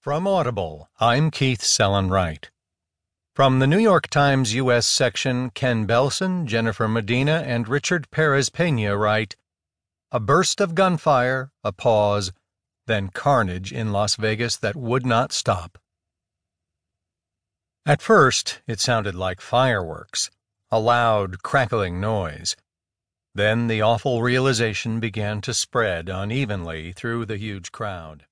From Audible, I'm Keith Sellon-Wright. From the New York Times U.S. section, Ken Belson, Jennifer Medina, and Richard Pérez Peña write A burst of gunfire, a pause, then carnage in Las Vegas that would not stop. At first, it sounded like fireworks, a loud, crackling noise. Then the awful realization began to spread unevenly through the huge crowd.